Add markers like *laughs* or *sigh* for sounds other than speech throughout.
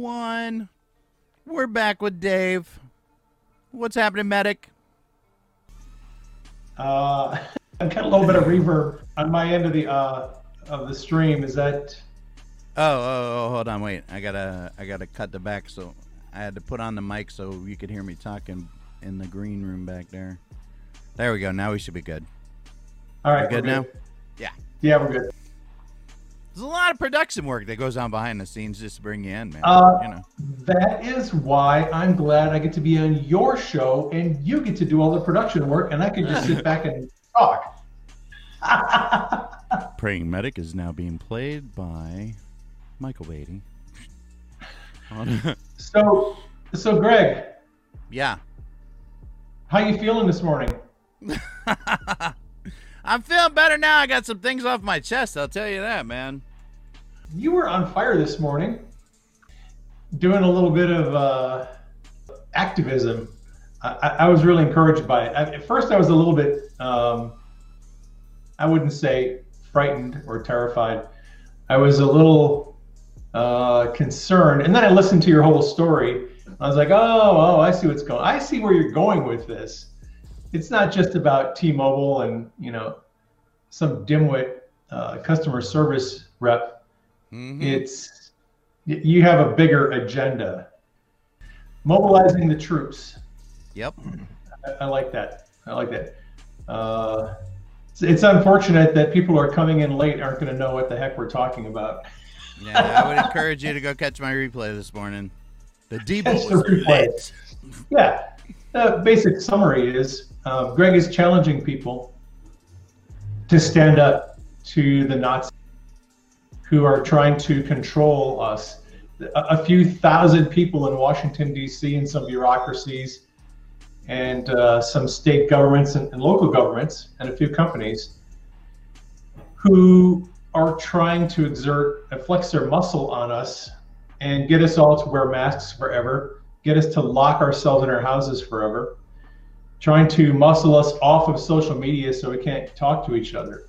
One. We're back with Dave. What's happening, medic? Uh, *laughs* I've got a little bit of reverb on my end of the uh, of the stream. Is that? Oh, oh, oh, hold on, wait. I gotta, I gotta cut the back. So I had to put on the mic so you could hear me talking in the green room back there. There we go. Now we should be good. All right, We're good now. Yeah. Yeah, we're good. There's a lot of production work that goes on behind the scenes just to bring you in, man. Uh, you know. That is why I'm glad I get to be on your show and you get to do all the production work, and I can just sit *laughs* back and talk. *laughs* Praying Medic is now being played by Michael Beatty. *laughs* so, so Greg, yeah. how you feeling this morning? I'm feeling better now. I got some things off my chest. I'll tell you that, man. You were on fire this morning, doing a little bit of uh, activism. I, I was really encouraged by it. At first, I was a little bit, um, I wouldn't say frightened or terrified. I was a little uh, concerned, and then I listened to your whole story. I was like, oh, oh, I see what's going. I see where you're going with this. It's not just about T-Mobile and you know some dimwit uh, customer service rep Mhm. it's you have a bigger agenda mobilizing the troops Yep. i, I like that i like that uh, it's, it's unfortunate that people who are coming in late aren't going to know what the heck we're talking about *laughs* Yeah, I would encourage you to go catch my replay this morning. The Debo Catch the replay. lit. yeah the basic summary is uh, greg is challenging people to stand up to the nazis who are trying to control us. A, a few thousand people in washington d.c and some bureaucracies and uh, some state governments and, and local governments and a few companies who are trying to exert and flex their muscle on us and get us all to wear masks forever get us to lock ourselves in our houses forever, trying to muscle us off of social media so we can't talk to each other.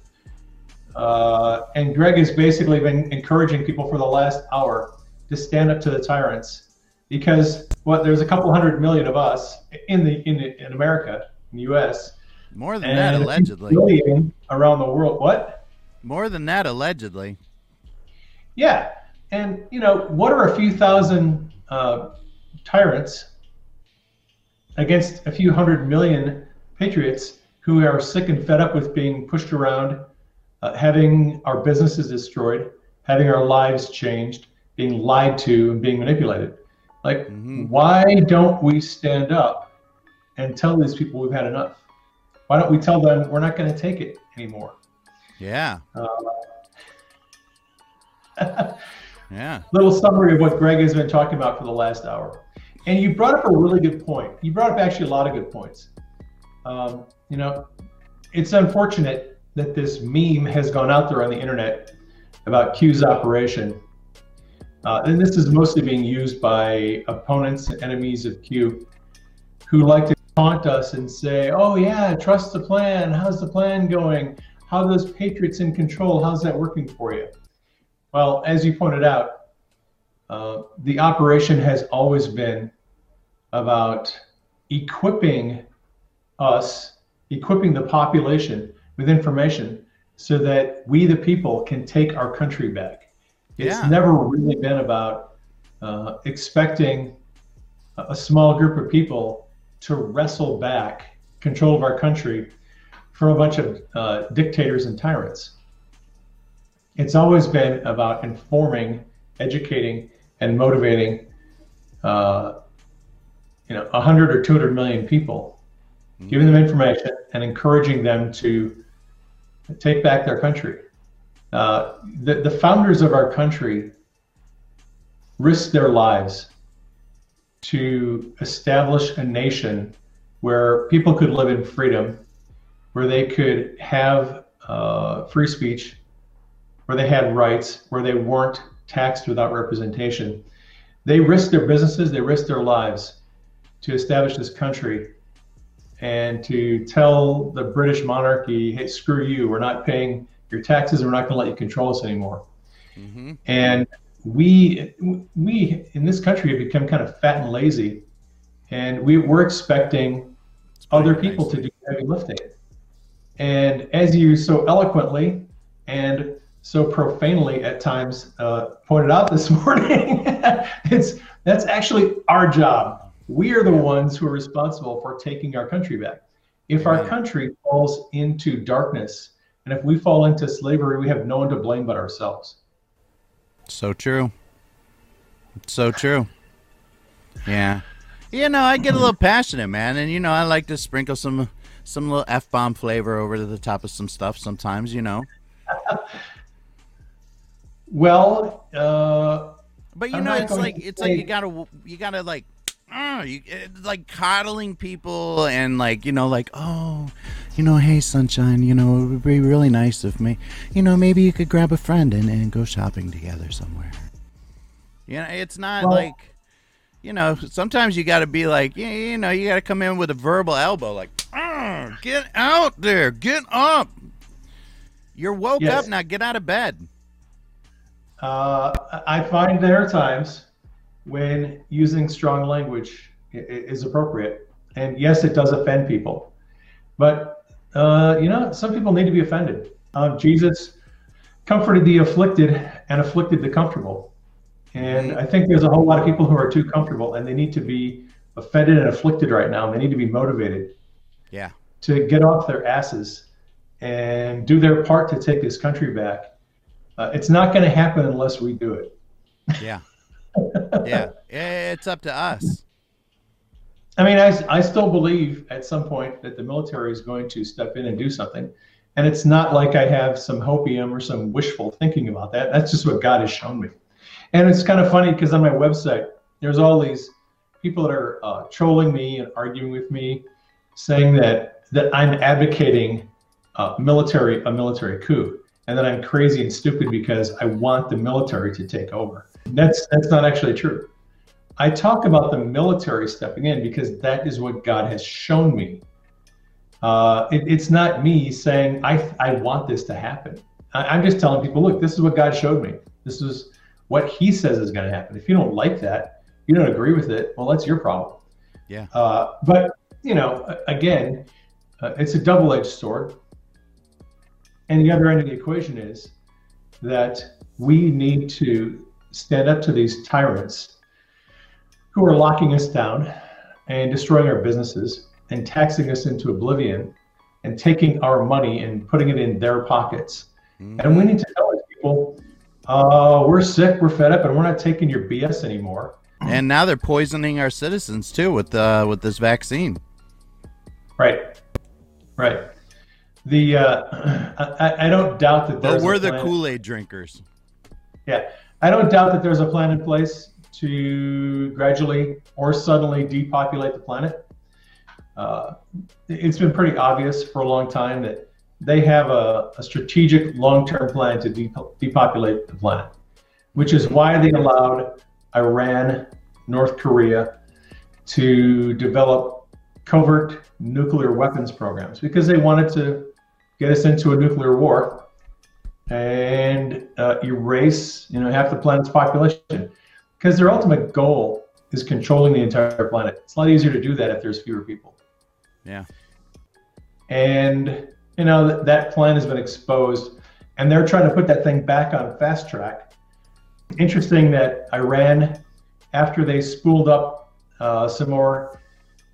Uh, and Greg has basically been encouraging people for the last hour to stand up to the tyrants because what there's a couple hundred million of us in the in, in America, in the U.S. More than that, allegedly. around the world. What? More than that, allegedly. Yeah, and you know what are a few thousand uh, tyrants against a few hundred million patriots who are sick and fed up with being pushed around, uh, having our businesses destroyed, having our lives changed, being lied to, and being manipulated. Like, Mhm. why don't we stand up and tell these people we've had enough? Why don't we tell them we're not going to take it anymore? Yeah. Uh, *laughs* Yeah. little summary of what Greg has been talking about for the last hour. And you brought up a really good point. You brought up actually a lot of good points. Um, you know, it's unfortunate that this meme has gone out there on the internet about Q's operation. Uh, and this is mostly being used by opponents and enemies of Q who like to taunt us and say, oh, yeah, trust the plan. How's the plan going? How are those patriots in control? How's that working for you? Well, as you pointed out, uh, the operation has always been about equipping us, equipping the population with information so that we, the people, can take our country back. It's Yeah. never really been about uh, expecting a a small group of people to wrestle back control of our country from a bunch of uh, dictators and tyrants it's always been about informing, educating, and motivating, uh, you know, 100 or 200 million people, giving them information and encouraging them to take back their country. Uh, the, the founders of our country risked their lives to establish a nation where people could live in freedom, where they could have uh, free speech, where they had rights, where they weren't taxed without representation. They risked their businesses, they risked their lives to establish this country and to tell the British monarchy, hey, screw you, we're not paying your taxes, and we're not going to let you control us anymore. hmm And we we in this country have become kind of fat and lazy, and we we're expecting other people nice. to do heavy lifting. And as you so eloquently and so profanely at times uh, pointed out this *laughs* morning, it's that's actually our job. We are the ones who are responsible for taking our country back. If our country falls into darkness and if we fall into slavery, we have no one to blame but ourselves. So true. So true. Yeah. You know, I get a little passionate, man, and you know, I like to sprinkle some some little f bomb flavor over to the top of some stuff sometimes. You know. *laughs* well, uh, but you I'm know, it's like it's say... like you gotta you gotta like uh, you, like coddling people and like you know like oh you know hey sunshine you know it would be really nice if me. You know maybe you could grab a friend and, and go shopping together somewhere. You know it's not well, like you know sometimes you got to be like you, you know you got to come in with a verbal elbow like get out there get up. You're woke yes. up now get out of bed uh, i find there are times when using strong language is appropriate. And yes, it does offend people. But, uh, you know, some people need to be offended. Um, Jesus comforted the afflicted and afflicted the comfortable. And I think there's a whole lot of people who are too comfortable and they need to be offended and afflicted right now. And they need to be motivated. Yeah. To get off their asses and do their part to take this country back. Uh, it's not going to happen unless we do it. Yeah yeah, it's up to us. I mean, I, I still believe at some point that the military is going to step in and do something. And it's not like I have some hopium or some wishful thinking about that. That's just what God has shown me. And it's kind of funny because on my website, there's all these people that are uh, trolling me and arguing with me, saying that that I'm advocating uh, military a military coup, and that I'm crazy and stupid because I want the military to take over. That's that's not actually true. I talk about the military stepping in because that is what God has shown me. Uh, it, it's not me saying I I want this to happen. I, am just telling people, look, this is what God showed me. This is what He says is going to happen. If you don't like that, you don't agree with it. Well, that's your problem. Yeah. Uh, but you know, again, uh, it's a double-edged sword. And the other end of the equation is that we need to stand up to these tyrants who are locking us down and destroying our businesses and taxing us into oblivion and taking our money and putting it in their pockets. Mm-hmm. And we need to tell these people, uh, we're sick, we're fed up, and we're not taking your BS anymore. And now they're poisoning our citizens too with uh, with this vaccine. Right, right. The uh, *clears throat* I, I don't doubt that. But we're the Kool Aid drinkers. Yeah, I don't doubt that there's a plan in place to gradually or suddenly depopulate the planet. Uh, it's been pretty obvious for a long time that they have a, a strategic long-term plan to de- depopulate the planet, which is why they allowed Iran, North Korea to develop covert nuclear weapons programs because they wanted to get us into a nuclear war and uh, erase you know half the planet's population. Because their ultimate goal is controlling the entire planet. It's a lot easier to do that if there's fewer people. Yeah. And you know that, that plan has been exposed and they're trying to put that thing back on fast track. Interesting that iran after they spooled up uh, some more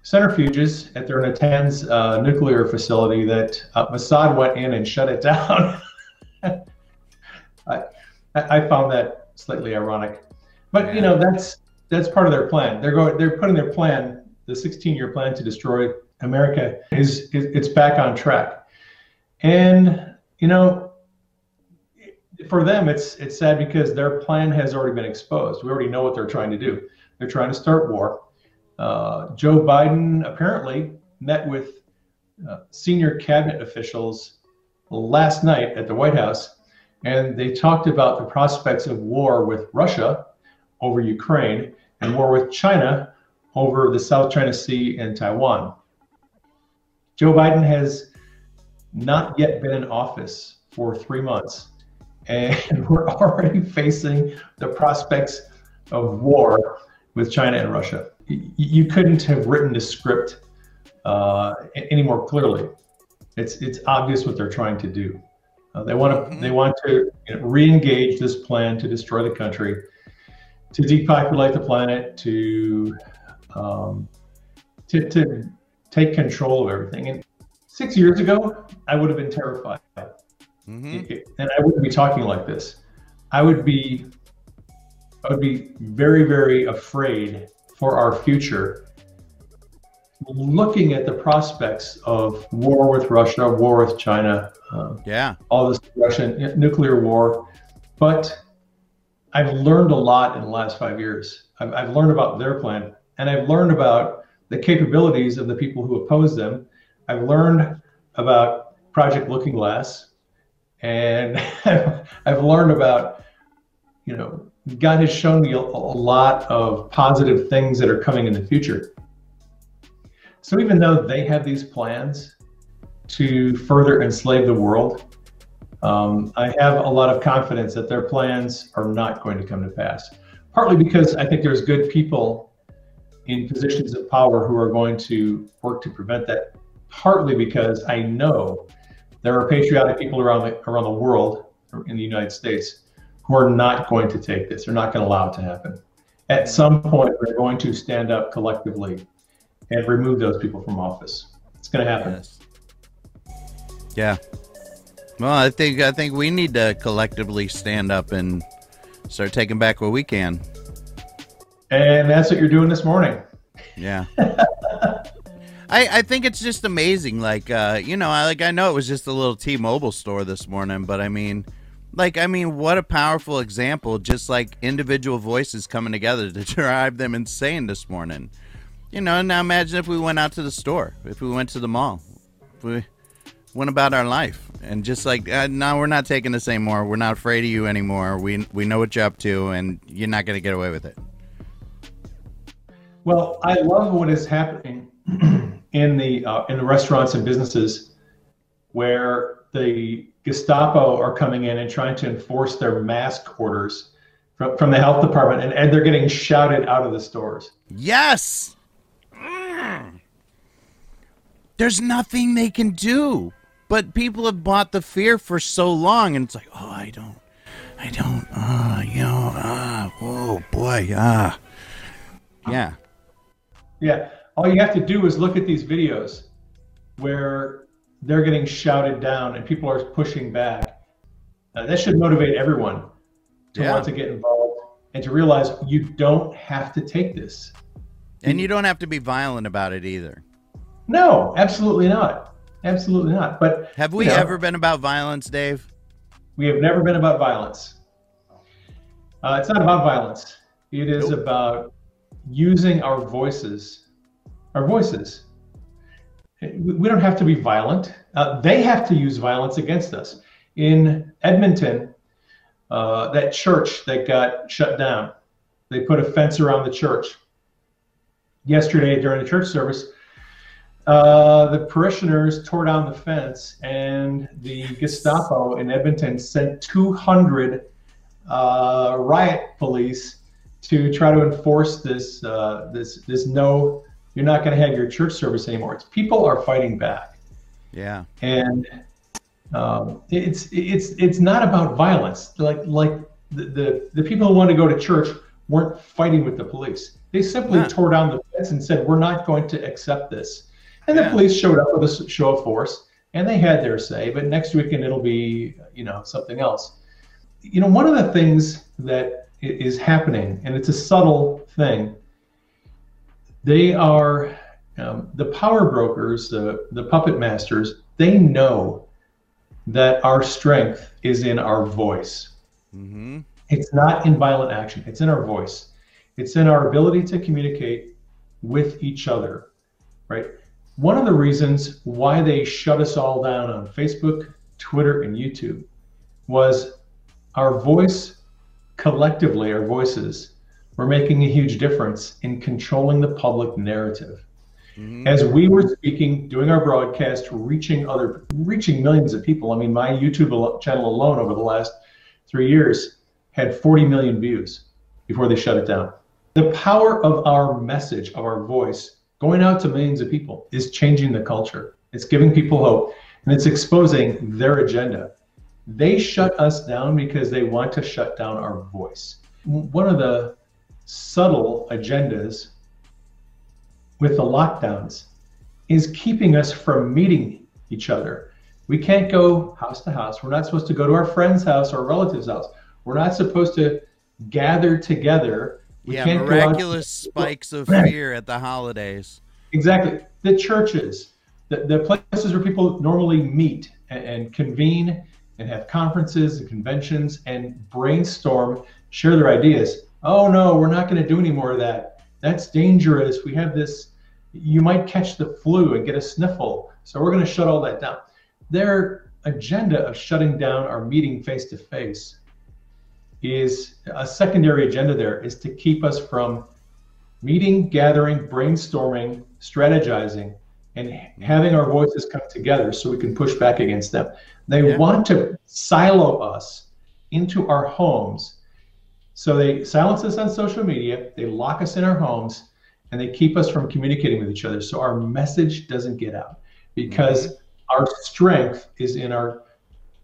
centrifuges at their Natanz uh, nuclear facility that uh, Mossad went in and shut it down. *laughs* I, I found that slightly ironic, but you know that's that's part of their plan. They're going they're putting their plan, the 16-year plan to destroy America is, is it's back on track, and you know for them it's it's sad because their plan has already been exposed. We already know what they're trying to do. They're trying to start war. Uh, Joe Biden apparently met with uh, senior cabinet officials last night at the White House and they talked about the prospects of war with Russia over Ukraine and war with China over the South China Sea and Taiwan. Joe Biden has not yet been in office for three months, and *laughs* we're already facing the prospects of war with China and Russia. You couldn't have written the script uh, any more clearly. It's it's obvious what they're trying to do. Uh, they want to mm-hmm. they want to you know, re-engage this plan to destroy the country, to depopulate the planet, to um, to to take control of everything. And six years ago, I would have been terrified, mm-hmm. and I wouldn't be talking like this. I would be I would be very very afraid for our future looking at the prospects of war with Russia, war with China, uh, yeah, all this Russian nuclear war. But I've learned a lot in the last five years. I've, I've learned about their plan, and I've learned about the capabilities of the people who oppose them. I've learned about Project Looking Glass, and *laughs* I've learned about, you know, God has shown me a, lot of positive things that are coming in the future. So even though they have these plans to further enslave the world, um, I have a lot of confidence that their plans are not going to come to pass. Partly because I think there's good people in positions of power who are going to work to prevent that. Partly because I know there are patriotic people around the around the world, in the United States, who are not going to take this. They're not going to allow it to happen. At some point, they're going to stand up collectively and remove those people from office. It's going to happen. Yes. Yeah. Well, I think I think we need to collectively stand up and start taking back what we can. And that's what you're doing this morning. Yeah. *laughs* I, I think it's just amazing. Like, uh, you know, I like I know it was just a little T-Mobile store this morning, but I mean, like, I mean, what a powerful example! Just like individual voices coming together to *laughs* drive them insane this morning. You know, now imagine if we went out to the store, if we went to the mall, if we went about our life, and just like, uh, we're not taking this anymore. We're not afraid of you anymore. We we know what you're up to, and you're not going to get away with it. Well, I love what is happening *clears throat* in the uh, in the restaurants and businesses where the Gestapo are coming in and trying to enforce their mask orders from, from the health department, and, and they're getting shouted out of the stores. Yes. There's nothing they can do. But people have bought the fear for so long, and it's like, oh, I don't, I don't, ah, uh, you know, ah, uh, oh boy, ah, uh. yeah. Yeah. All you have to do is look at these videos where they're getting shouted down and people are pushing back. Uh, that should motivate everyone to yeah. want to get involved and to realize you don't have to take this. And you don't have to be violent about it either. No, absolutely not. Absolutely not. But have we you know, ever been about violence, Dave? We have never been about violence. Uh, it's not about violence. It is nope. about using our voices, our voices. We don't have to be violent. Uh, they have to use violence against us. In Edmonton, uh, that church that got shut down, they put a fence around the church. Yesterday during the church service, uh, the parishioners tore down the fence, and the Gestapo in Edmonton sent 200 uh, riot police to try to enforce this uh, this this no, you're not going to have your church service anymore. It's people are fighting back. Yeah, and um, it's it's it's not about violence. Like like the, the the people who want to go to church weren't fighting with the police. They simply tore down the fence and said, "We're not going to accept this." And the yeah. police showed up with a show of force, and they had their say. But next weekend it'll be, you know, something else. You know, one of the things that is happening, and it's a subtle thing. They are um, the power brokers, the the puppet masters. They know that our strength is in our voice. Mm-hmm. It's not in violent action. It's in our voice. It's in our ability to communicate with each other, right? One of the reasons why they shut us all down on Facebook, Twitter, and YouTube was our voice collectively, our voices were making a huge difference in controlling the public narrative. Mm-hmm. As we were speaking, doing our broadcast, reaching other, reaching millions of people. I mean, my YouTube channel alone over the last three years, had 40 million views before they shut it down. The power of our message, of our voice, going out to millions of people is changing the culture. It's giving people hope and it's exposing their agenda. They shut us down because they want to shut down our voice. One of the subtle agendas with the lockdowns is keeping us from meeting each other. We can't go house to house. We're not supposed to go to our friend's house or relative's house. We're not supposed to gather together. We yeah, can't miraculous spikes of fear at the holidays. Exactly. The churches, the, the places where people normally meet and, and convene and have conferences and conventions and brainstorm, share their ideas. Oh no, we're not going to do any more of that. That's dangerous. We have this, you might catch the flu and get a sniffle. So we're going to shut all that down. Their agenda of shutting down our meeting face to face is a secondary agenda there is to keep us from meeting, gathering, brainstorming, strategizing, and having our voices come together so we can push back against them. They yeah. want to silo us into our homes. So they silence us on social media, they lock us in our homes, and they keep us from communicating with each other so our message doesn't get out because mm-hmm. our strength is in our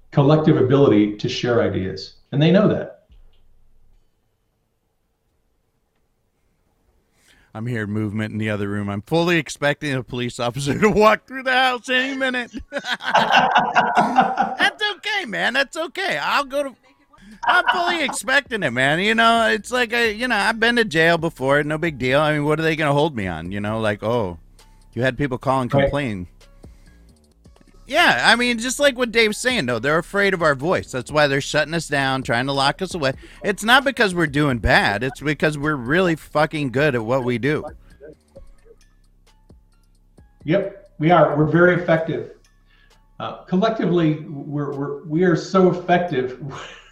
collective ability to share ideas. And they know that. I'm hearing movement in the other room. I'm fully expecting a police officer *laughs* to walk through the house any minute. *laughs* That's okay, man. That's okay. I'll go to. I'm fully expecting it, man. You know, it's like a, you know, I've been to jail before. No big deal. I mean, what are they going to hold me on? You know, like, oh, you had people call and complain. Yeah, I mean, just like what Dave's saying, though, they're afraid of our voice. That's why they're shutting us down, trying to lock us away. It's not because we're doing bad, it's because we're really fucking good at what we do. Yep, we are. We're very effective. Uh, collectively, we're, we're, we are so effective. *laughs*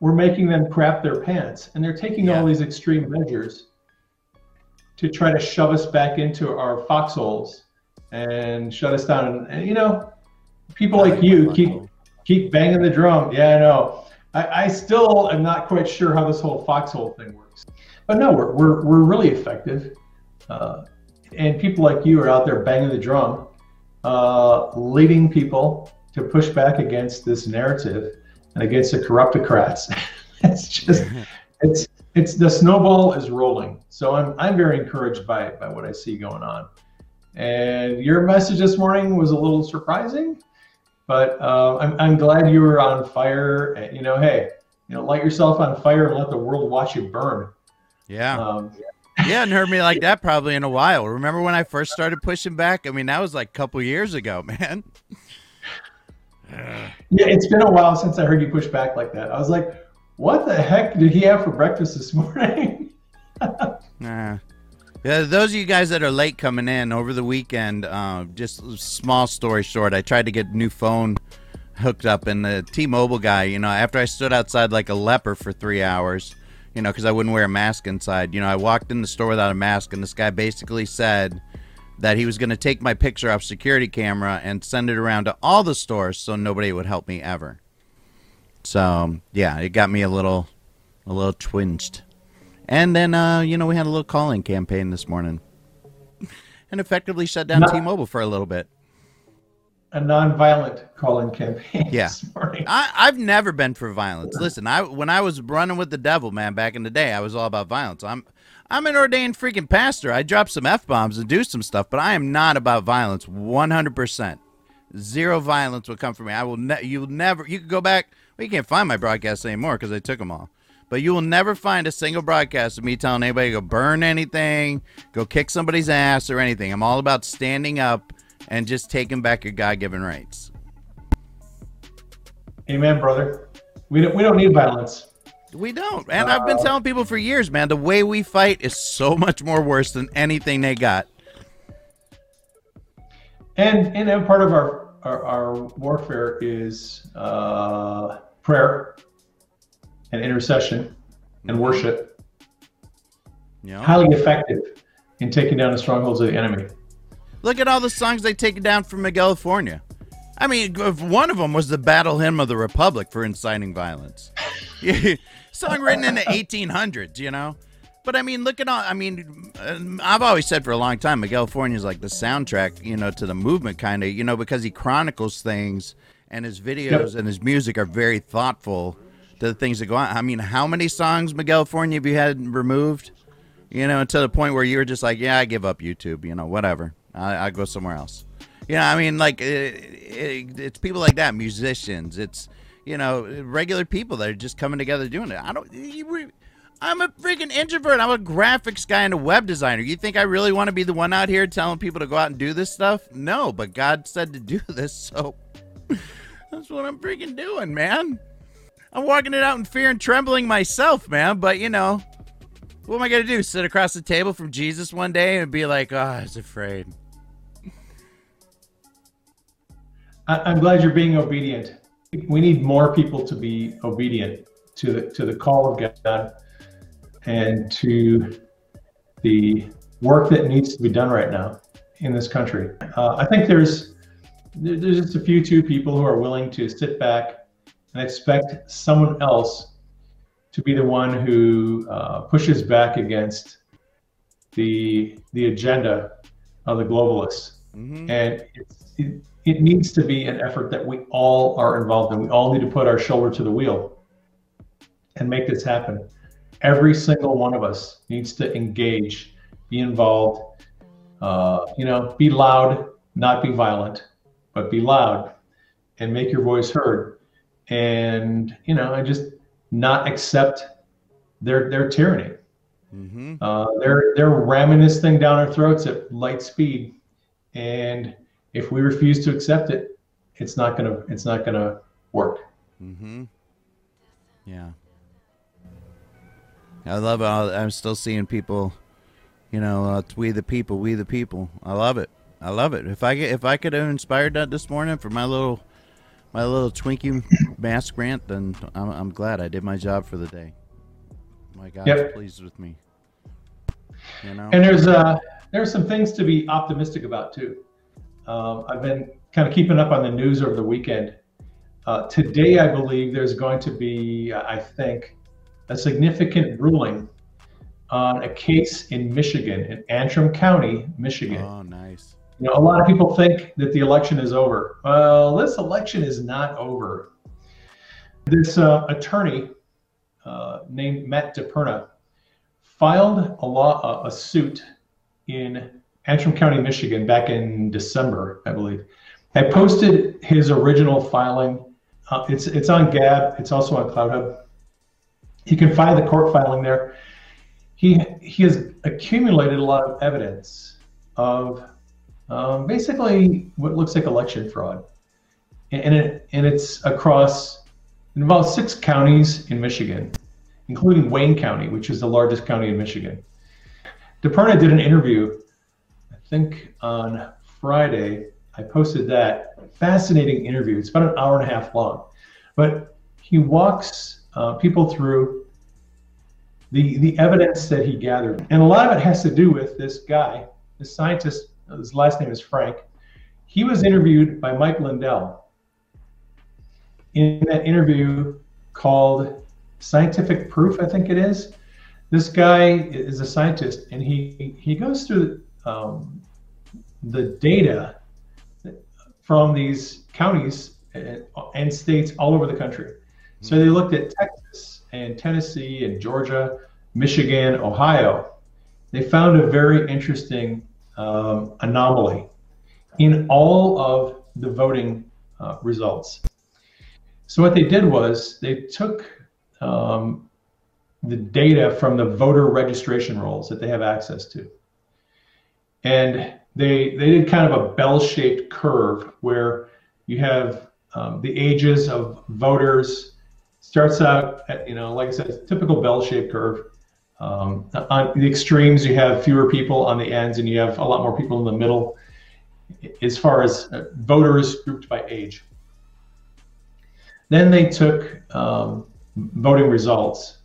we're making them crap their pants, and they're taking yeah. all these extreme measures to try to shove us back into our foxholes and shut us down. And, and you know, people like you keep keep banging the drum. Yeah, I know. I, I still am not quite sure how this whole foxhole thing works. But no, we're we're, we're really effective. Uh, and people like you are out there banging the drum, uh, leading people to push back against this narrative against the corruptocrats. *laughs* it's just it's it's the snowball is rolling. So I'm I'm very encouraged by by what I see going on. And your message this morning was a little surprising, but uh, I'm, I'm glad you were on fire. You know, hey, you know, light yourself on fire and let the world watch you burn. Yeah. Um, you hadn't heard me like *laughs* that probably in a while. Remember when I first started pushing back? I mean, that was like a couple years ago, *laughs* man. Yeah, it's been a while since I heard you push back like that. I was like, what the heck did he have for breakfast this morning? *laughs* nah. Yeah, those of you guys that are late coming in over the weekend, uh, just small story short, I tried to get new phone hooked up, and the T-Mobile guy, you know, after I stood outside like a leper for three hours, you know, because I wouldn't wear a mask inside, you know, I walked in the store without a mask, and this guy basically said that he was going to take my picture off security camera and send it around to all the stores so nobody would help me ever. So yeah, it got me a little, a little twinged. And then, uh, you know, we had a little calling campaign this morning and effectively shut down T Mobile for a little bit. A non-violent calling campaign. Yeah, I, I've never been for violence. Listen, I when I was running with the devil, man, back in the day, I was all about violence. I'm I'm an ordained freaking pastor. I drop some f bombs and do some stuff, but I am not about violence. One hundred percent, zero violence will come from me. I will. Ne- you'll never. You can go back. Well, you can't find my broadcasts anymore because they took them all. But you will never find a single broadcast of me telling anybody to go burn anything, go kick somebody's ass, or anything. I'm all about standing up and just taking back your God given rights. Amen, brother. We don't, we don't need violence. We don't. And I've been telling people for years, man, the way we fight is so much more worse than anything they got. And and part of our, our, our warfare is uh, prayer and intercession and worship. Yeah. Highly effective in taking down the strongholds of the enemy. Look at all the songs they taken down from California. I mean, one of them was the Battle Hymn of the Republic for inciting violence. *laughs* Song written in the *laughs* 1800s, you know? But I mean, look at all. I mean, um, I've always said for a long time, Miguel Fornia is like the soundtrack, you know, to the movement, kind of, you know, because he chronicles things and his videos yep. and his music are very thoughtful to the things that go on. I mean, how many songs Miguel Fornia have you had removed? You know, to the point where you were just like, yeah, I give up YouTube, you know, whatever. I, I go somewhere else. You know, I mean, like, it, it, it's people like that, musicians. It's, you know, regular people that are just coming together doing it. I don't. You, I'm a freaking introvert. I'm a graphics guy and a web designer. You think I really want to be the one out here telling people to go out and do this stuff? No, but God said to do *laughs* this, so *laughs* that's what I'm freaking doing, man. I'm walking it out in fear and trembling myself, man. But you know, what am I gonna do? Sit across the table from Jesus one day and be like, "Oh, I was afraid." I'm glad you're being obedient. We need more people to be obedient to the to the call of God and to the work that needs to be done right now in this country. Uh, I think there's there's just a few two people who are willing to sit back and expect someone else to be the one who uh, pushes back against the the agenda of the globalists. Mm-hmm. And it, it needs to be an effort that we all are involved in. We all need to put our shoulder to the wheel and make this happen. Every single one of us needs to engage, be involved, uh, you know, be loud, not be violent, but be loud and make your voice heard. And, you know, I just not accept their, their tyranny. Mm-hmm. Uh, they're, they're ramming this thing down our throats at light speed. And if we refuse to accept it, it's not gonna, it's not gonna work. Mm-hmm. Yeah. I love it. I'm still seeing people, you know, uh, we the people, we the people. I love it. I love it. If I get, if I could have inspired that this morning for my little, my little Twinkie mask grant, then I'm, I'm glad I did my job for the day. My God, yep. pleased with me. You know. And there's uh there's some things to be optimistic about too. Um, I've been kind of keeping up on the news over the weekend. Uh, today, I believe there's going to be, I think, a significant ruling on a case in Michigan, in Antrim County, Michigan. Oh, nice. You know, a lot of people think that the election is over. Well, this election is not over. This uh, attorney uh, named Matt DePerno filed a law a suit in Antrim County, Michigan, back in December, I believe. I posted his original filing. Uh, it's it's on Gab. It's also on CloutHub. You can find the court filing there. He he has accumulated a lot of evidence of um, basically what looks like election fraud, and it and it's across in about six counties in Michigan, including Wayne County, which is the largest county in Michigan. DePerno did an interview, think on Friday. I posted that fascinating interview. It's about an hour and a half long, but he walks uh, people through the the evidence that he gathered, and a lot of it has to do with this guy, this scientist. His last name is Frank. He was interviewed by Mike Lindell in that interview called "Scientific Proof," I think it is. This guy is a scientist, and he he goes through um, the data from these counties and states all over the country so they looked at Texas and Tennessee and Georgia, Michigan, Ohio. They found a very interesting um, anomaly in all of the voting uh, results. So what they did was they took um, the data from the voter registration rolls that they have access to, and they they did kind of a bell-shaped curve where you have um, the ages of voters starts out at, you know, like I said, typical bell-shaped curve. Um, on the extremes, you have fewer people on the ends, and you have a lot more people in the middle. As far as uh, voters grouped by age, then they took um, voting results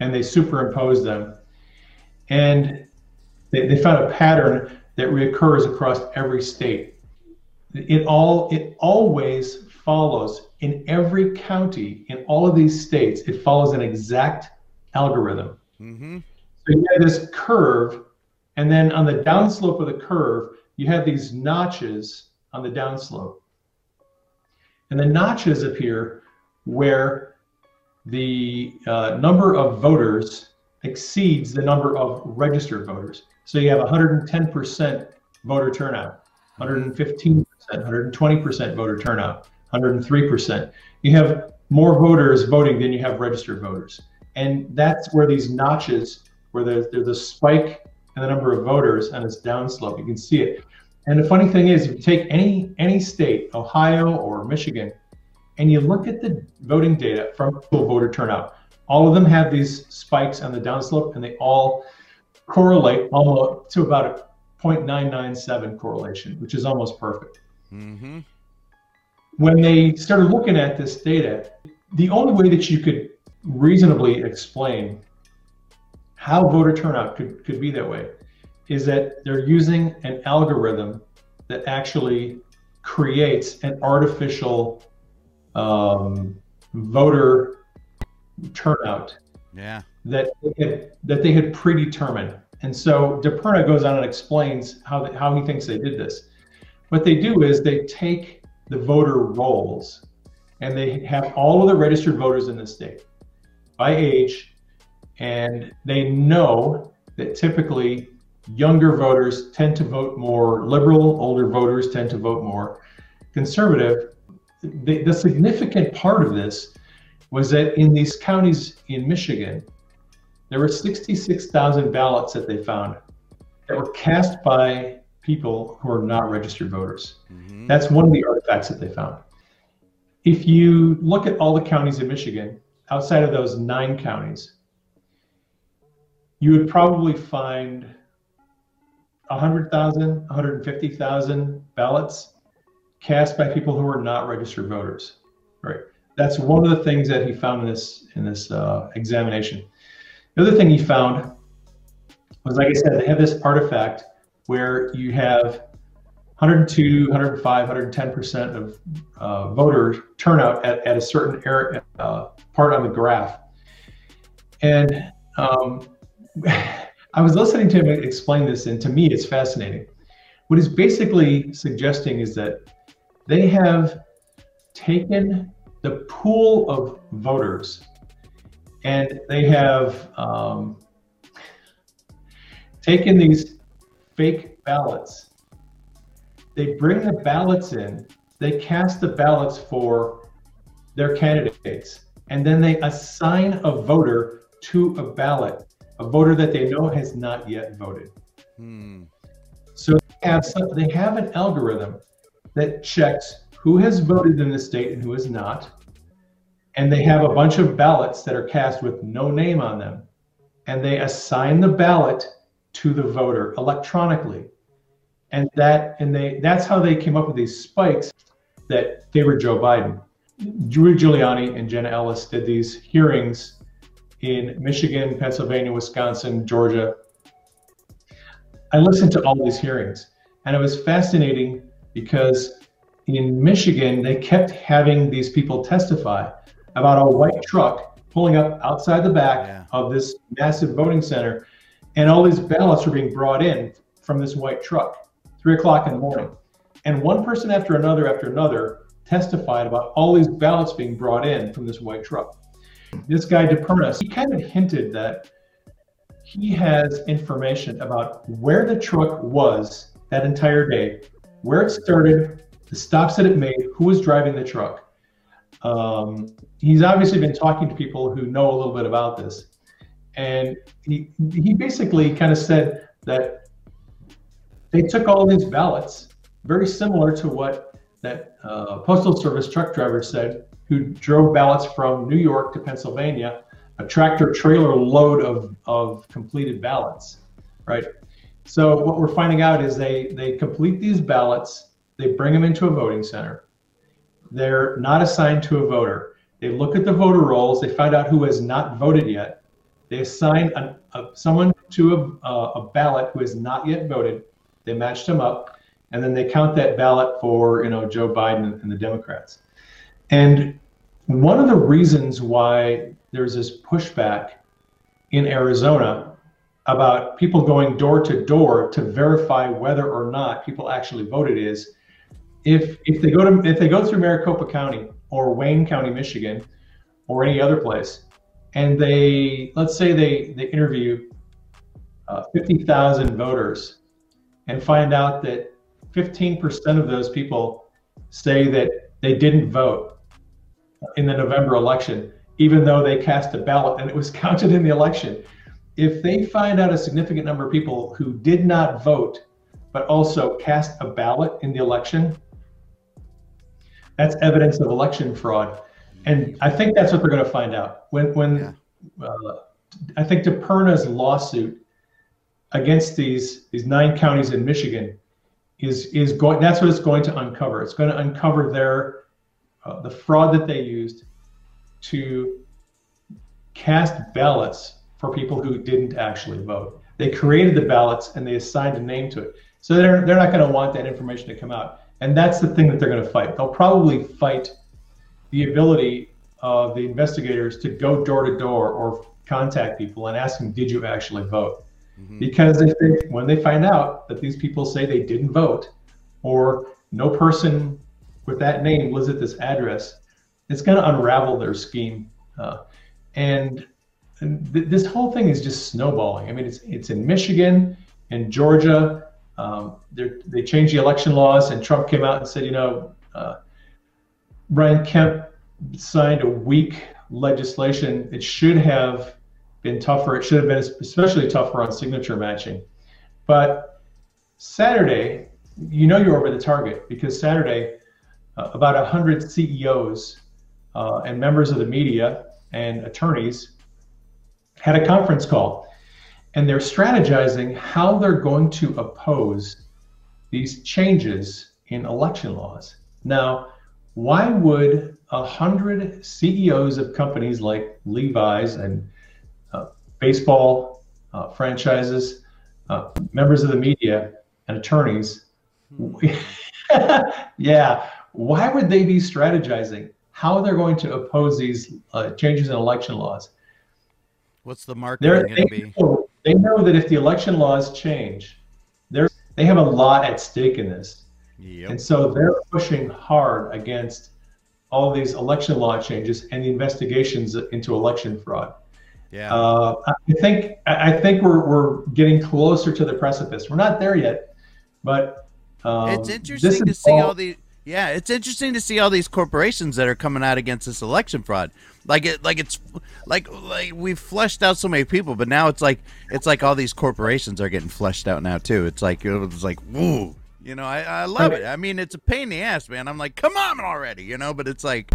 and they superimposed them, and they, they found a pattern that reoccurs across every state. it all it always follows in every county in all of these states. It follows an exact algorithm. Mm-hmm. So you have this curve, and then on the downslope of the curve, you have these notches on the downslope. And the notches appear where the uh, number of voters exceeds the number of registered voters. So you have 110% voter turnout, 115%, 120% voter turnout, 103%. You have more voters voting than you have registered voters. And that's where these notches, where there's, there's a spike in the number of voters and it's downslope. You can see it. And the funny thing is, if you take any any state, Ohio or Michigan, and you look at the voting data from voter turnout, all of them have these spikes on the downslope, and they all correlate almost to about a 0.997 correlation, which is almost perfect. Mm-hmm. When they started looking at this data, the only way that you could reasonably explain how voter turnout could, could be that way is that they're using an algorithm that actually creates an artificial um, voter turnout Yeah. That they had, that they had predetermined. And so DePerno goes on and explains how they, how he thinks they did this. What they do is they take the voter rolls and they have all of the registered voters in the state by age, and they know that typically younger voters tend to vote more liberal, older voters tend to vote more conservative. The, the significant part of this was that in these counties in Michigan, there were 66,000 ballots that they found that were cast by people who are not registered voters. Mm-hmm. That's one of the artifacts that they found. If you look at all the counties in Michigan, outside of those nine counties, you would probably find 100,000, 150,000 ballots cast by people who are not registered voters. Right. That's one of the things that he found in this in this uh, examination. The other thing he found was, like I said, they have this artifact where you have 102, 105, 110 percent of uh, voter turnout at, at a certain uh, part on the graph, and um, *laughs* I was listening to him explain this, and to me, it's fascinating. What he's basically suggesting is that they have taken the pool of voters and they have um, taken these fake ballots. They bring the ballots in, they cast the ballots for their candidates, and then they assign a voter to a ballot a voter that they know has not yet voted. Hmm. So they have, some, they have an algorithm that checks who has voted in the state and who has not. And they have a bunch of ballots that are cast with no name on them. And they assign the ballot to the voter electronically. And that and they that's how they came up with these spikes that favored Joe Biden. Rudy Giuliani and Jenna Ellis did these hearings in Michigan, Pennsylvania, Wisconsin, Georgia. I listened to all these hearings, and it was fascinating because in Michigan, they kept having these people testify about a white truck pulling up outside the back Yeah. of this massive voting center, and all these ballots were being brought in from this white truck, three o'clock in the morning. And one person after another after another testified about all these ballots being brought in from this white truck this guy DePerno's, he kind of hinted that he has information about where the truck was that entire day, where it started, the stops that it made, who was driving the truck. Um, he's obviously been talking to people who know a little bit about this, and he he basically kind of said that they took all these ballots, very similar to what that uh, postal service truck driver said who drove ballots from New York to Pennsylvania, a tractor trailer load of, of completed ballots, right? So what we're finding out is they they complete these ballots, they bring them into a voting center. They're not assigned to a voter. They look at the voter rolls, they find out who has not voted yet. They assign a, a, someone to a, a ballot who has not yet voted. They match them up, and then they count that ballot for you know Joe Biden and the Democrats. And one of the reasons why there's this pushback in Arizona about people going door to door to verify whether or not people actually voted is if if they go to if they go through Maricopa County or Wayne County, Michigan, or any other place, and they let's say they they interview uh, 50,000 voters and find out that 15% of those people say that they didn't vote in the November election, even though they cast a ballot and it was *laughs* counted in the election. If they find out a significant number of people who did not vote, but also cast a ballot in the election, that's evidence of election fraud. And I think that's what they're going to find out. When, when yeah. uh, I think DePerno's lawsuit against these these nine counties in Michigan is is going. That's what it's going to uncover. It's going to uncover their uh, the fraud that they used to cast ballots for people who didn't actually vote. They created the ballots and they assigned a name to it. So they're they're not going to want that information to come out. And that's the thing that they're going to fight. They'll probably fight the ability of the investigators to go door to door or contact people and ask them, "Did you actually vote?" Mm-hmm. Because if they, when they find out that these people say they didn't vote, or no person with that name lives at this address, it's going to unravel their scheme. Uh, and, and th- this whole thing is just snowballing. I mean, it's it's in Michigan and Georgia. Um, they changed the election laws, and Trump came out and said, you know, uh, Brian Kemp signed a weak legislation. It should have been tougher. It should have been especially tougher on signature matching. But Saturday, you know you're over the target because Saturday, uh, about 100 CEOs uh, and members of the media and attorneys had a conference call. And they're strategizing how they're going to oppose these changes in election laws. Now, why would a hundred CEOs of companies like Levi's and baseball uh, franchises, uh, members of the media, and attorneys. *laughs* yeah, why would they be strategizing how they're going to oppose these uh, changes in election laws? What's the market going to be? Know, they know that if the election laws change, they're, they have a lot at stake in this. Yep. And so they're pushing hard against all these election law changes and the investigations into election fraud. Yeah. Uh, I think I think we're we're getting closer to the precipice. We're not there yet, but um, it's interesting to see all, all the yeah, it's interesting to see all these corporations that are coming out against this election fraud. Like it, like it's like like we've fleshed out so many people, but now it's like it's like all these corporations are getting fleshed out now too. It's like it's like woo, you know. I I love it. I mean, it's a pain in the ass, man. I'm like, come on already, you know. But it's like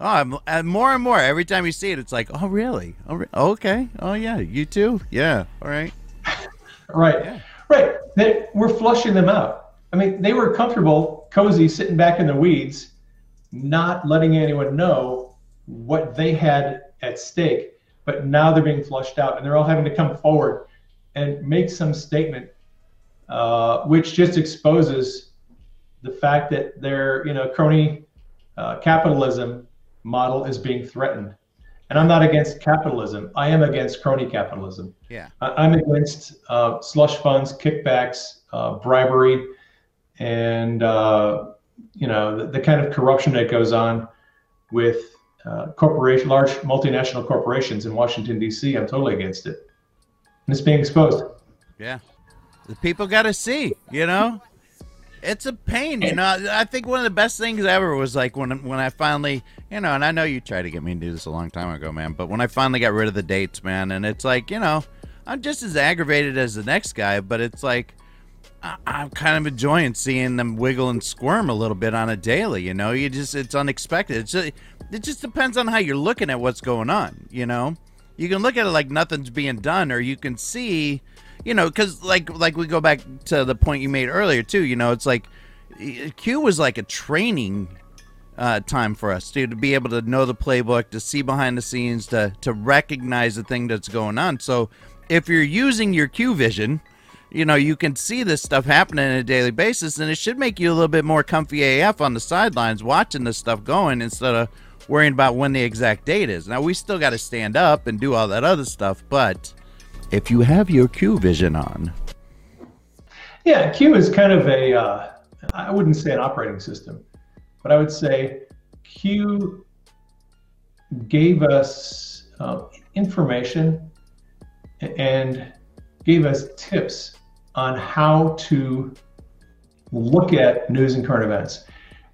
Oh, I'm, and more and more every time you see it, it's like, oh, really? Oh, re- oh, okay. Oh, yeah. You too? Yeah. All right. *laughs* right. Yeah. Right. They, we're flushing them out. I mean, they were comfortable, cozy, sitting back in the weeds, not letting anyone know what they had at stake. But now they're being flushed out, and they're all having to come forward and make some statement, uh, which just exposes the fact that their, you know, crony uh, capitalism model is being threatened. And I'm not against capitalism. I am against crony capitalism. Yeah. I, am against uh, slush funds, kickbacks, uh, bribery, and uh, you know the, the, kind of corruption that goes on with uh, corporation, large multinational corporations in Washington D.C. I'm totally against it, and it's being exposed. Yeah, the people got to see. You know, it's a pain, you know. I think one of the best things ever was like when when I finally, you know, and I know you tried to get me to do this a long time ago, man. But when I finally got rid of the dates, man, and it's like, you know, I'm just as aggravated as the next guy, but it's like I'm kind of enjoying seeing them wiggle and squirm a little bit on a daily. You know, you just it's unexpected. It's just, it just depends on how you're looking at what's going on. You know, you can look at it like nothing's being done, or you can see you know, because like like we go back to the point you made earlier too. You know, it's like Q was like a training uh, time for us to to be able to know the playbook, to see behind the scenes, to to recognize the thing that's going on. So if you're using your Q vision, you know, you can see this stuff happening on a daily basis, and it should make you a little bit more comfy AF on the sidelines watching this stuff going instead of worrying about when the exact date is. Now, we still got to stand up and do all that other stuff, but if you have your Q vision on. Yeah, Q is kind of a, uh, I wouldn't say an operating system, but I would say Q gave us uh, information and gave us tips on how to look at news and current events.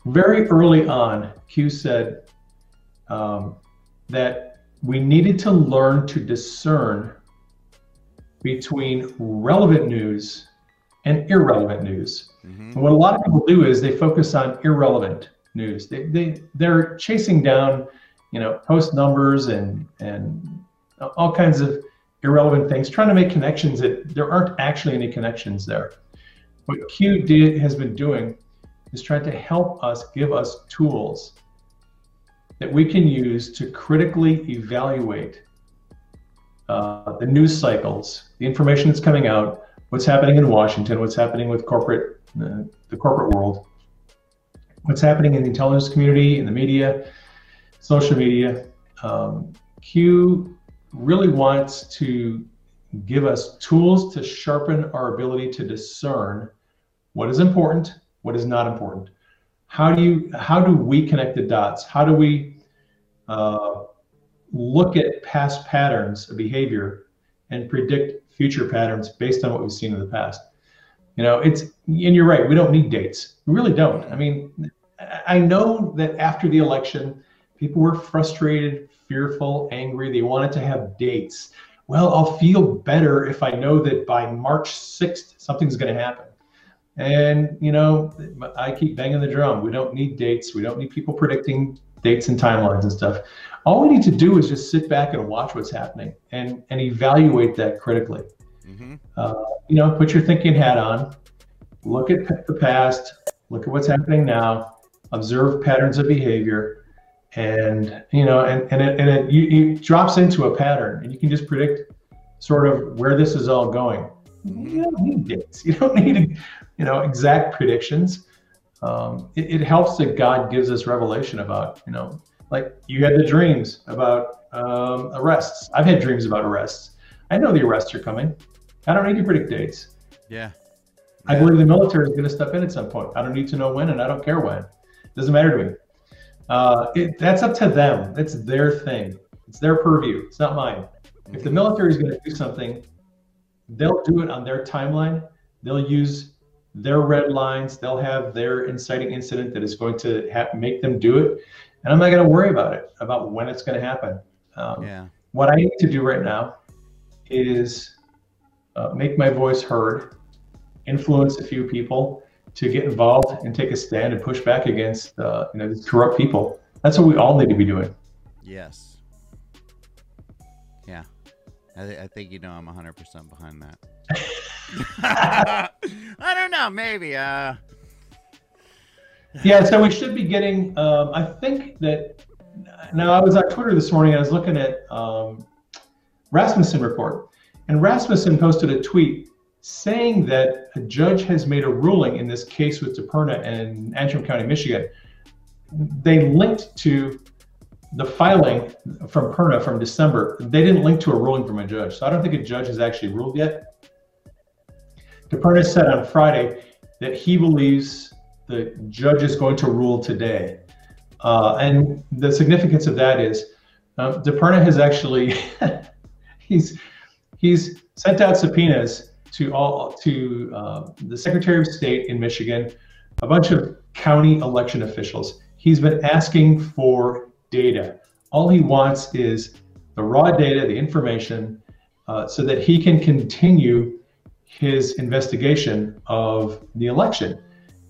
Very early on, Q said um, that we needed to learn to discern between relevant news and irrelevant news. Mm-hmm. And what a lot of people do is they focus on irrelevant news. They, they, they're chasing down, you know, post numbers and, and all kinds of irrelevant things, trying to make connections that there aren't actually any connections there. What Q did, has been doing is trying to help us, give us tools that we can use to critically evaluate uh, the news cycles, the information that's coming out, what's happening in Washington, what's happening with corporate, uh, the corporate world, what's happening in the intelligence community, in the media, social media. Um, Q really wants to give us tools to sharpen our ability to discern what is important, what is not important. How do you how do we connect the dots? How do we uh, look at past patterns of behavior and predict future patterns based on what we've seen in the past? You know, it's and you're right. We don't need dates. We really don't. I mean, I know that after the election, people were frustrated, fearful, angry. They wanted to have dates. Well, I'll feel better if I know that by March 6th, something's going to happen. And, you know, I keep banging the drum. We don't need dates. We don't need people predicting dates and timelines and stuff. All we need to do is just sit back and watch what's happening and, and evaluate that critically. Mm-hmm. Uh, you know, put your thinking hat on, look at the past, look at what's happening now, observe patterns of behavior, and you know, and and it, and it, you, it drops into a pattern, and you can just predict sort of where this is all going. You don't need dates. You don't need, you know, exact predictions. Um, it, it, helps that God gives us revelation about, you know, like you had the dreams about um, arrests. I've had dreams about arrests. I know the arrests are coming. I don't need to predict dates. Yeah. I believe the military is going to step in at some point. I don't need to know when, and I don't care when. It doesn't matter to me. Uh, it, that's up to them. It's their thing. It's their purview. It's not mine. If the military is going to do something, they'll do it on their timeline. They'll use their red lines. They'll have their inciting incident that is going to ha- make them do it. And I'm not going to worry about it, about when it's going to happen. Um, yeah. What I need to do right now is uh, make my voice heard, influence a few people, to get involved and take a stand and push back against uh, you know these corrupt people. That's what we all need to be doing. Yes. Yeah, I, th- I think you know I'm 100 percent behind that. *laughs* I don't know, maybe. Uh... yeah, so we should be getting. Um, I think that now I was on Twitter this morning. I was looking at um, Rasmussen report, and Rasmussen posted a tweet saying that a judge has made a ruling in this case with DePerno and Antrim County, Michigan. They linked to the filing from Perna from December. They didn't link to a ruling from a judge. So I don't think a judge has actually ruled yet. DePerno said on Friday that he believes the judge is going to rule today. Uh, and the significance of that is uh, DePerno has actually *laughs* he's he's sent out subpoenas to all to uh, the Secretary of State in Michigan, a bunch of county election officials. He's been asking for data. All he wants is the raw data, the information, uh, so that he can continue his investigation of the election.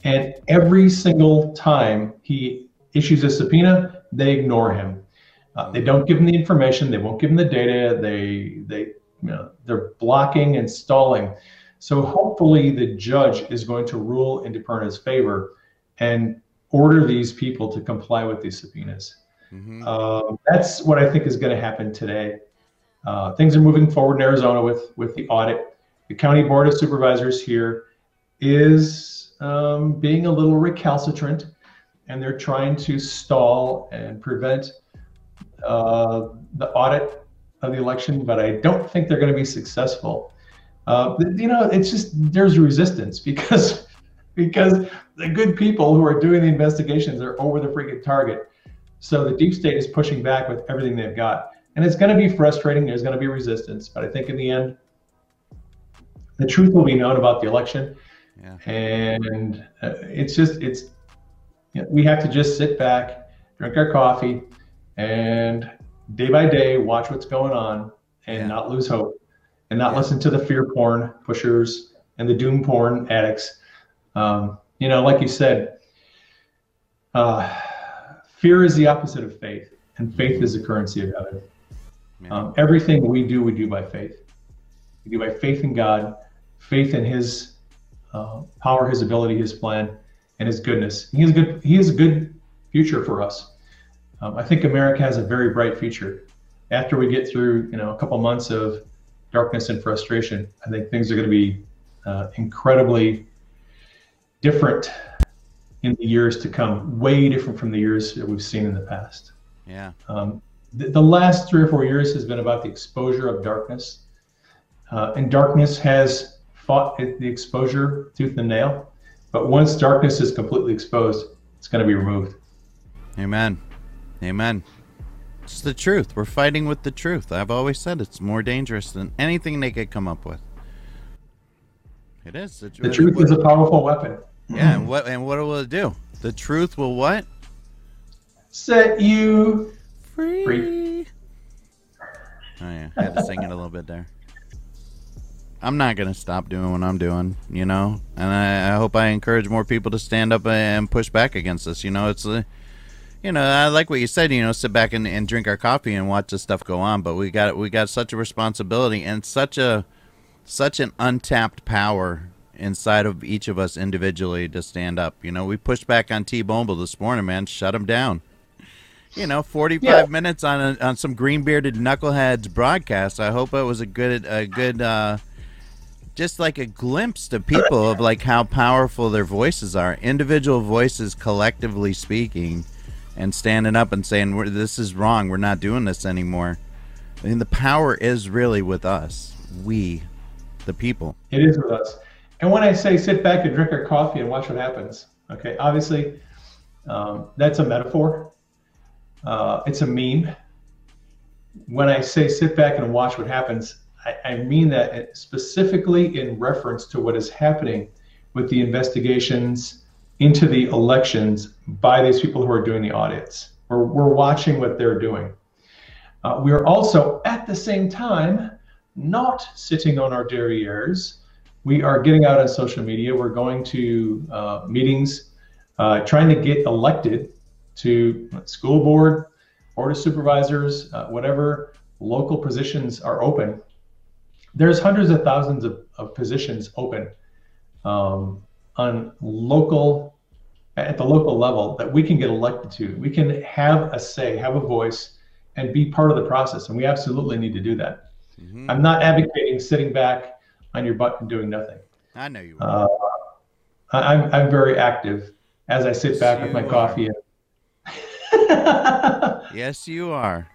And every single time he issues a subpoena, they ignore him. Uh, they don't give him the information. They won't give him the data. They they you know, they're blocking and stalling. So hopefully the judge is going to rule in DePerno's favor and order these people to comply with these subpoenas. Mm-hmm. Um, that's what I think is going to happen today. Uh, things are moving forward in Arizona with with the audit. the county board of supervisors here is um, being a little recalcitrant, and they're trying to stall and prevent uh, the audit of the election. But I don't think they're going to be successful. Uh, you know, it's just there's resistance *laughs* because because the good people who are doing the investigations are over the freaking target. So the deep state is pushing back with everything they've got. And it's going to be frustrating. There's going to be resistance. But I think in the end, the truth will be known about the election. Yeah. And uh, it's just, it's, you know, we have to just sit back, drink our coffee, and day by day watch what's going on and yeah. not lose hope and not yeah. listen to the fear porn pushers and the doom porn addicts. Um, you know, like you said, uh, fear is the opposite of faith, and faith is the currency of heaven. Um, everything we do, we do by faith. We do by faith in God, faith in His uh, power, His ability, His plan, and His goodness. He has a good. He has a good future for us. Um, I think America has a very bright future. After we get through, you know, a couple months of darkness and frustration, I think things are going to be uh, incredibly different in the years to come, way different from the years that we've seen in the past. Yeah. Um, the, the, last three or four years has been about the exposure of darkness, uh, and darkness has fought the exposure tooth and nail. But once darkness is completely exposed, it's going to be removed. Amen. Amen. It's the truth. We're fighting with the truth. I've always said it's more dangerous than anything they could come up with. It is. the truth is a powerful weapon. Yeah, and what and what will it do? The truth will what? Set you free. free. Oh yeah, I had to sing it a little bit there. I'm not gonna stop doing what I'm doing, you know, and I, I hope I encourage more people to stand up and push back against this. You know, it's uh, you know, I like what you said. You know, sit back and, and drink our coffee and watch this stuff go on. But we got we got such a responsibility and such a such an untapped power inside of each of us individually to stand up. You know, we pushed back on T Bumble this morning, man. Shut him down. You know, forty-five yeah. minutes on a, on some green bearded knuckleheads broadcast. I hope it was a good a good uh, just like a glimpse to people of like how powerful their voices are. Individual voices collectively speaking and standing up and saying, "This is wrong. We're not doing this anymore." I mean, the power is really with us. We, the people. It is with us. And when I say sit back and drink our coffee and watch what happens, okay, obviously um, that's a metaphor. Uh, it's a meme. When I say sit back and watch what happens, I, I mean that specifically in reference to what is happening with the investigations into the elections by these people who are doing the audits. We're, we're watching what they're doing. Uh, we are also at the same time not sitting on our derrieres we are getting out on social media. We're going to uh, meetings, uh, trying to get elected to school board, board of supervisors, uh, whatever local positions are open. There's hundreds of thousands of, of positions open um, on local, at the local level that we can get elected to. We can have a say, have a voice, and be part of the process. And we absolutely need to do that. Mm-hmm. I'm not advocating sitting back on your butt and doing nothing. I know you. Uh, I'm I'm very active as I sit back with my are. coffee. *laughs* Yes, you are.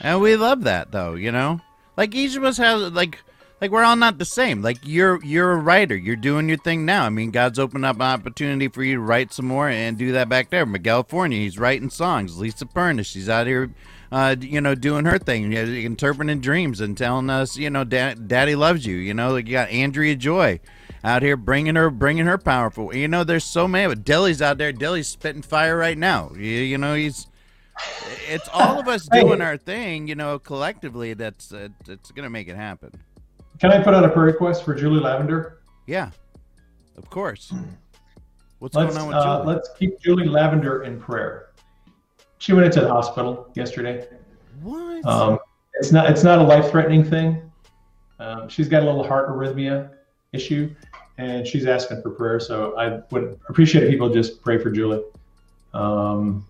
And we love that, though. You know, like each of us has like like we're all not the same. Like you're you're a writer. You're doing your thing now. I mean, God's opened up an opportunity for you to write some more and do that back there. Miguel California, he's writing songs. Lisa Pernish, she's out here uh, you know, doing her thing, you know, interpreting dreams and telling us, you know, da- Daddy loves you. You know, like you got Andrea Joy out here bringing her, bringing her powerful. You know, there's so many. But Dilly's out there. Dilly's spitting fire right now. You, you know, he's. It's all of us doing our thing, you know, collectively. That's uh, it's gonna make it happen. Can I put out a prayer request for Julie Lavender? Yeah, of course. What's let's, going on with uh, Let's keep Julie Lavender in prayer. She went into the hospital yesterday. What? Um, it's not. It's not a life-threatening thing. Um, she's got a little heart arrhythmia issue, and she's asking for prayer. So I would appreciate people just pray for Julie, um,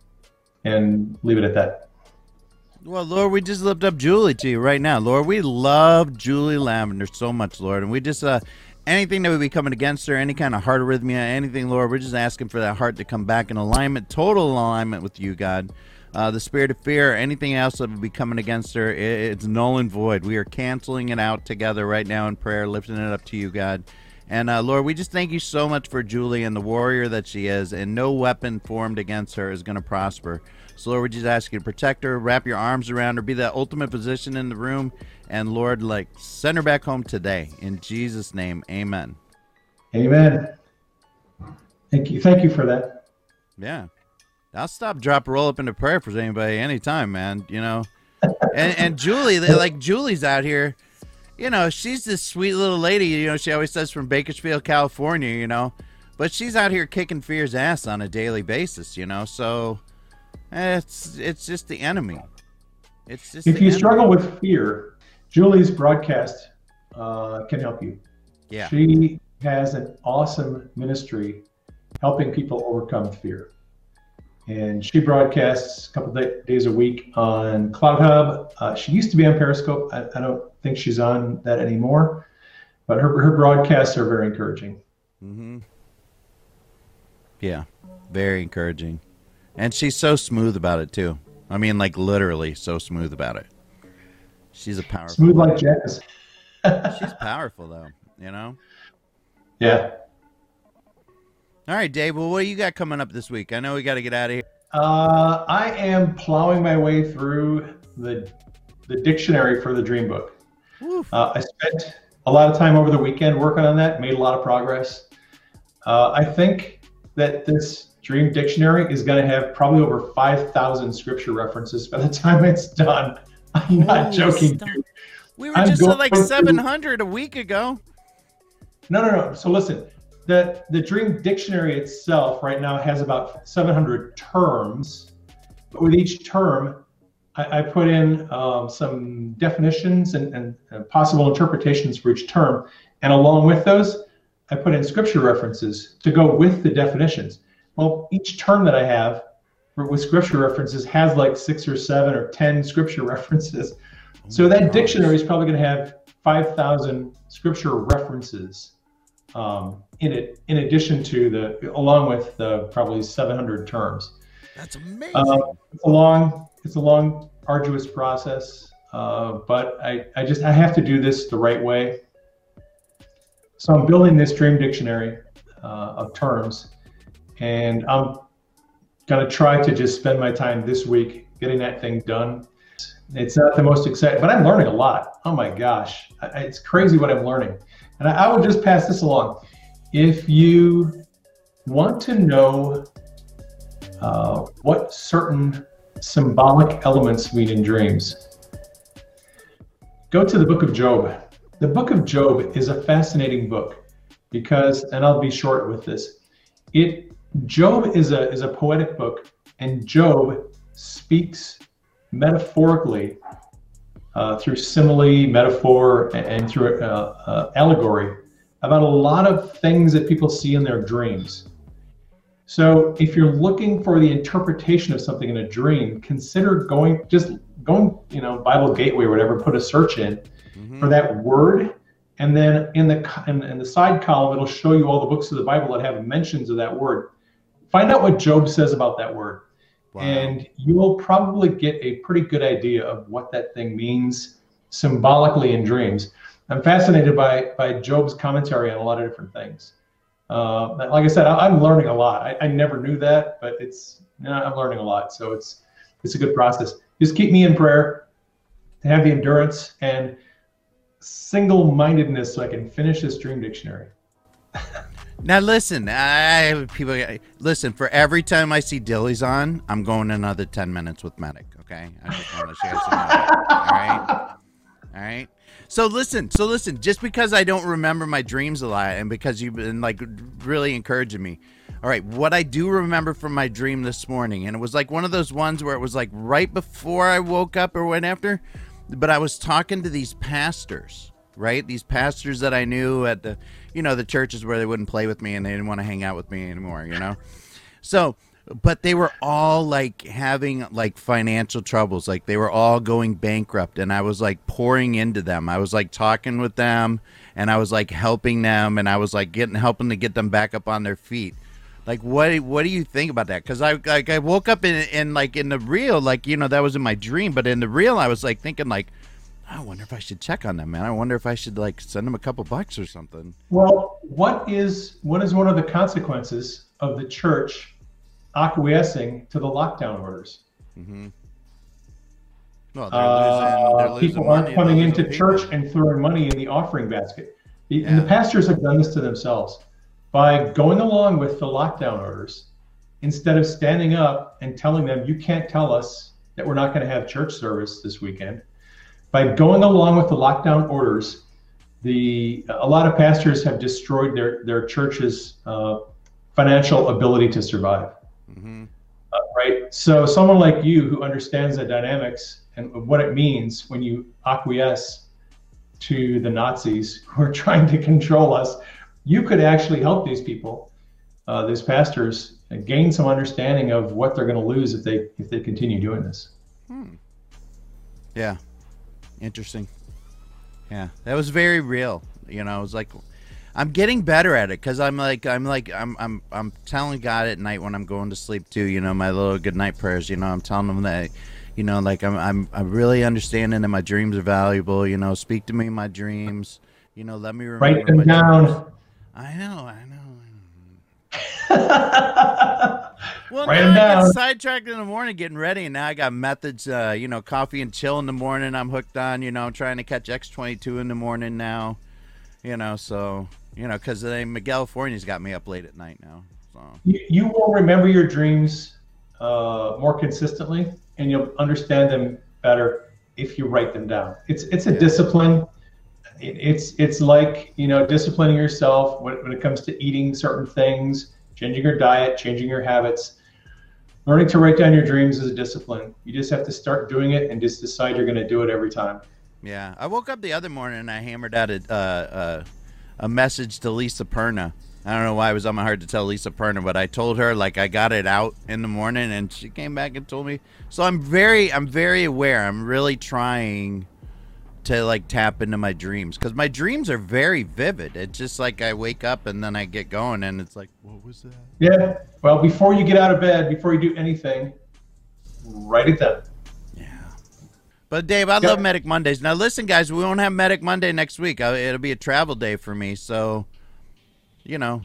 and leave it at that. Well, Lord, we just lift up Julie to you right now. Lord, we love Julie Lavender so much, Lord. And we just, uh, anything that would be coming against her, any kind of heart arrhythmia, anything, Lord, we're just asking for that heart to come back in alignment, total alignment with you, God. Uh, the spirit of fear, anything else that would be coming against her, it, it's null and void. We are canceling it out together right now in prayer, lifting it up to you, God. And uh, Lord, we just thank you so much for Julie and the warrior that she is, and no weapon formed against her is going to prosper. So, Lord, we just ask you to protect her, wrap your arms around her, be that ultimate position in the room, and Lord, like, send her back home today. In Jesus' name, amen. Amen. Thank you. Thank you for that. Yeah. I'll stop, drop, roll up into prayer for anybody anytime, man. You know, and and Julie, like Julie's out here, you know, she's this sweet little lady. You know, she always says from Bakersfield, California. You know, but she's out here kicking fear's ass on a daily basis. You know, so it's it's just the enemy. It's just if you enemy. struggle with fear, Julie's broadcast uh, can help you. Yeah. She has an awesome ministry helping people overcome fear and she broadcasts a couple days a week on CloutHub. Uh, she used to be on Periscope. I, I, don't think she's on that anymore, but her her broadcasts are very encouraging. Mm-hmm. Yeah, very encouraging, and she's so smooth about it too. I mean, like literally so smooth about it. She's a powerful. Smooth like jazz. *laughs* she's powerful though, you know. Yeah. All right, Dave. Well, what do you got coming up this week? I know we got to get out of here. Uh, I am plowing my way through the the dictionary for the Dream Book. Uh, I spent a lot of time over the weekend working on that. Made a lot of progress. Uh, I think that this Dream Dictionary is going to have probably over five thousand scripture references by the time it's done. *laughs* I'm not joking. We were just at like seven hundred a week ago. No, no, no. So listen, the the Dream Dictionary itself right now has about 700 terms. But with each term, I, I put in um, some definitions and, and, and, possible interpretations for each term, and along with those, I put in scripture references to go with the definitions. Well, each term that I have with scripture references has like six or seven or ten scripture *laughs* references. So that dictionary is probably going to have 5,000 scripture references um, in it, in addition to the, along with the probably 700 terms. That's amazing. Uh, it's a long, it's a long, arduous process, uh, but I, I just, I have to do this the right way. So I'm building this dream dictionary uh, of terms, and I'm gonna try to just spend my time this week getting that thing done. It's not the most exciting, but I'm learning a lot. Oh my gosh, it's crazy what I'm learning. And I, I will just pass this along. If you want to know uh, what certain symbolic elements mean in dreams, go to the book of Job. The book of Job is a fascinating book because, and I'll be short with this. It Job is a is a poetic book, and Job speaks metaphorically uh, through simile, metaphor, and, and through uh, uh, allegory about a lot of things that people see in their dreams. So if you're looking for the interpretation of something in a dream, consider going just going, you know, Bible Gateway or whatever, put a search in mm-hmm. for that word, and then in the in, in the side column it'll show you all the books of the Bible that have mentions of that word. Find out what Job says about that word. Wow. And you will probably get a pretty good idea of what that thing means symbolically in dreams. I'm fascinated by by Job's commentary on a lot of different things. Uh, like I said, I, am learning a lot. I, I, never knew that, but it's you know, I'm learning a lot. So it's it's a good process. Just keep me in prayer to have the endurance and single-mindedness so I can finish this dream dictionary. *laughs* Now listen, I people listen. For every time I see Dilly's on, I'm going another ten minutes with Medic. Okay, I just want to share some. all right, all right. So listen, so listen. Just because I don't remember my dreams a lot, and because you've been like really encouraging me. All right, what I do remember from my dream this morning, and it was like one of those ones where it was like right before I woke up or went after, but I was talking to these pastors, right? These pastors that I knew at the you know, the churches where they wouldn't play with me and they didn't want to hang out with me anymore, you know? So but they were all like having like financial troubles like they were all going bankrupt and i was like pouring into them i was like talking with them and i was like helping them and i was like getting helping to get them back up on their feet like what what do you think about that because i like i woke up in, in like in the real like you know that was in my dream but in the real i was like thinking like I wonder if I should check on them, man. I wonder if I should like send them a couple bucks or something. Well, what is what is one of the consequences of the church acquiescing to the lockdown orders. Mm-hmm. Well, they're losing, they're uh, people aren't coming into church and throwing money in the offering basket. Yeah. And the pastors have done this to themselves by going along with the lockdown orders instead of standing up and telling them, you can't tell us that we're not going to have church service this weekend. By going along with the lockdown orders, the a lot of pastors have destroyed their their church's uh, financial ability to survive. Mm-hmm. Uh, right. So someone like you who understands the dynamics and what it means when you acquiesce to the Nazis *laughs* who are trying to control us, you could actually help these people, uh, these pastors, gain some understanding of what they're going to lose if they if they continue doing this. Hmm. Yeah. Interesting. Yeah, that was very real. You know, it was like I'm getting better at it because I'm like I'm like I'm I'm I'm telling God at night when I'm going to sleep too. You know, my little good night prayers. You know, I'm telling him that. You know, like I'm I'm I'm really understanding that my dreams are valuable. You know, speak to me in my dreams. You know, let me remember. Write them down. Dreams. I know, I know. *laughs* well, Write now I down. got sidetracked in the morning getting ready, and now I got methods. Uh, you know, coffee and chill in the morning. I'm hooked on. You know, I'm trying to catch X22 in the morning now. You know, so you know, because Miguel Forni's got me up late at night now. So you, you will remember your dreams uh, more consistently, and you'll understand them better if you write them down. It's it's a yeah. discipline. It, it's it's like you know disciplining yourself when, when it comes to eating certain things, changing your diet, changing your habits. Learning to write down your dreams is a discipline. You just have to start doing it and just decide you're going to do it every time. Yeah, I woke up the other morning and I hammered out a, uh, uh, a message to Lisa Perna. I don't know why it was on my heart to tell Lisa Perna, but I told her like I got it out in the morning, and she came back and told me. So I'm very, I'm very aware. I'm really trying to like tap into my dreams because my dreams are very vivid. It's just like I wake up and then I get going, and it's like, what was that? Yeah. Well, before you get out of bed, before you do anything, write it down. Yeah. But Dave, I love Medic Mondays. Now listen, guys, we won't have Medic Monday next week. Uh, it'll be a travel day for me, so you know,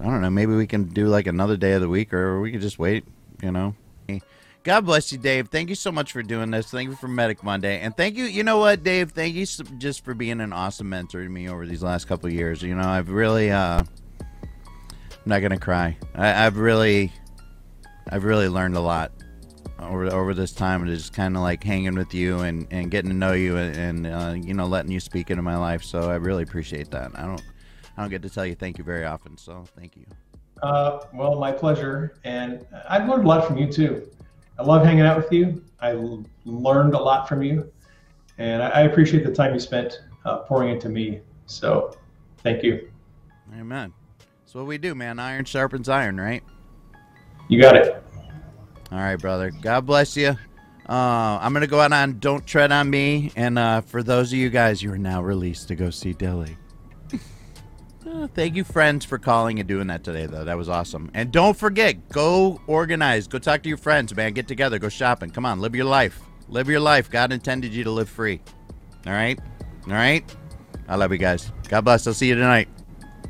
I don't know. Maybe we can do like another day of the week, or we could just wait. You know. God bless you, Dave. Thank you so much for doing this. Thank you for Medic Monday, and thank you. You know what, Dave? Thank you just for being an awesome mentor to me over these last couple years. You know, I've really, uh, I'm not gonna cry. I, I've really, I've really learned a lot over over this time and just kind of like hanging with you and, and getting to know you and, and uh, you know letting you speak into my life. So I really appreciate that. I don't I don't get to tell you thank you very often. So thank you. Uh, well, my pleasure, and I've learned a lot from you too. I love hanging out with you. I learned a lot from you, and I, I appreciate the time you spent uh, pouring into me. So, thank you. Amen. That's what we do, man. Iron sharpens iron, right? You got it. All right, brother. God bless you. Uh, I'm gonna go out on "Don't Tread on Me," and uh, for those of you guys, you are now released to go see Dilly. Uh, thank you, friends, for calling and doing that today, though. That was awesome. And don't forget, go organize, go talk to your friends, man. Get together, go shopping. Come on, live your life. Live your life. God intended you to live free. All right, all right. I love you guys. God bless. I'll see you tonight.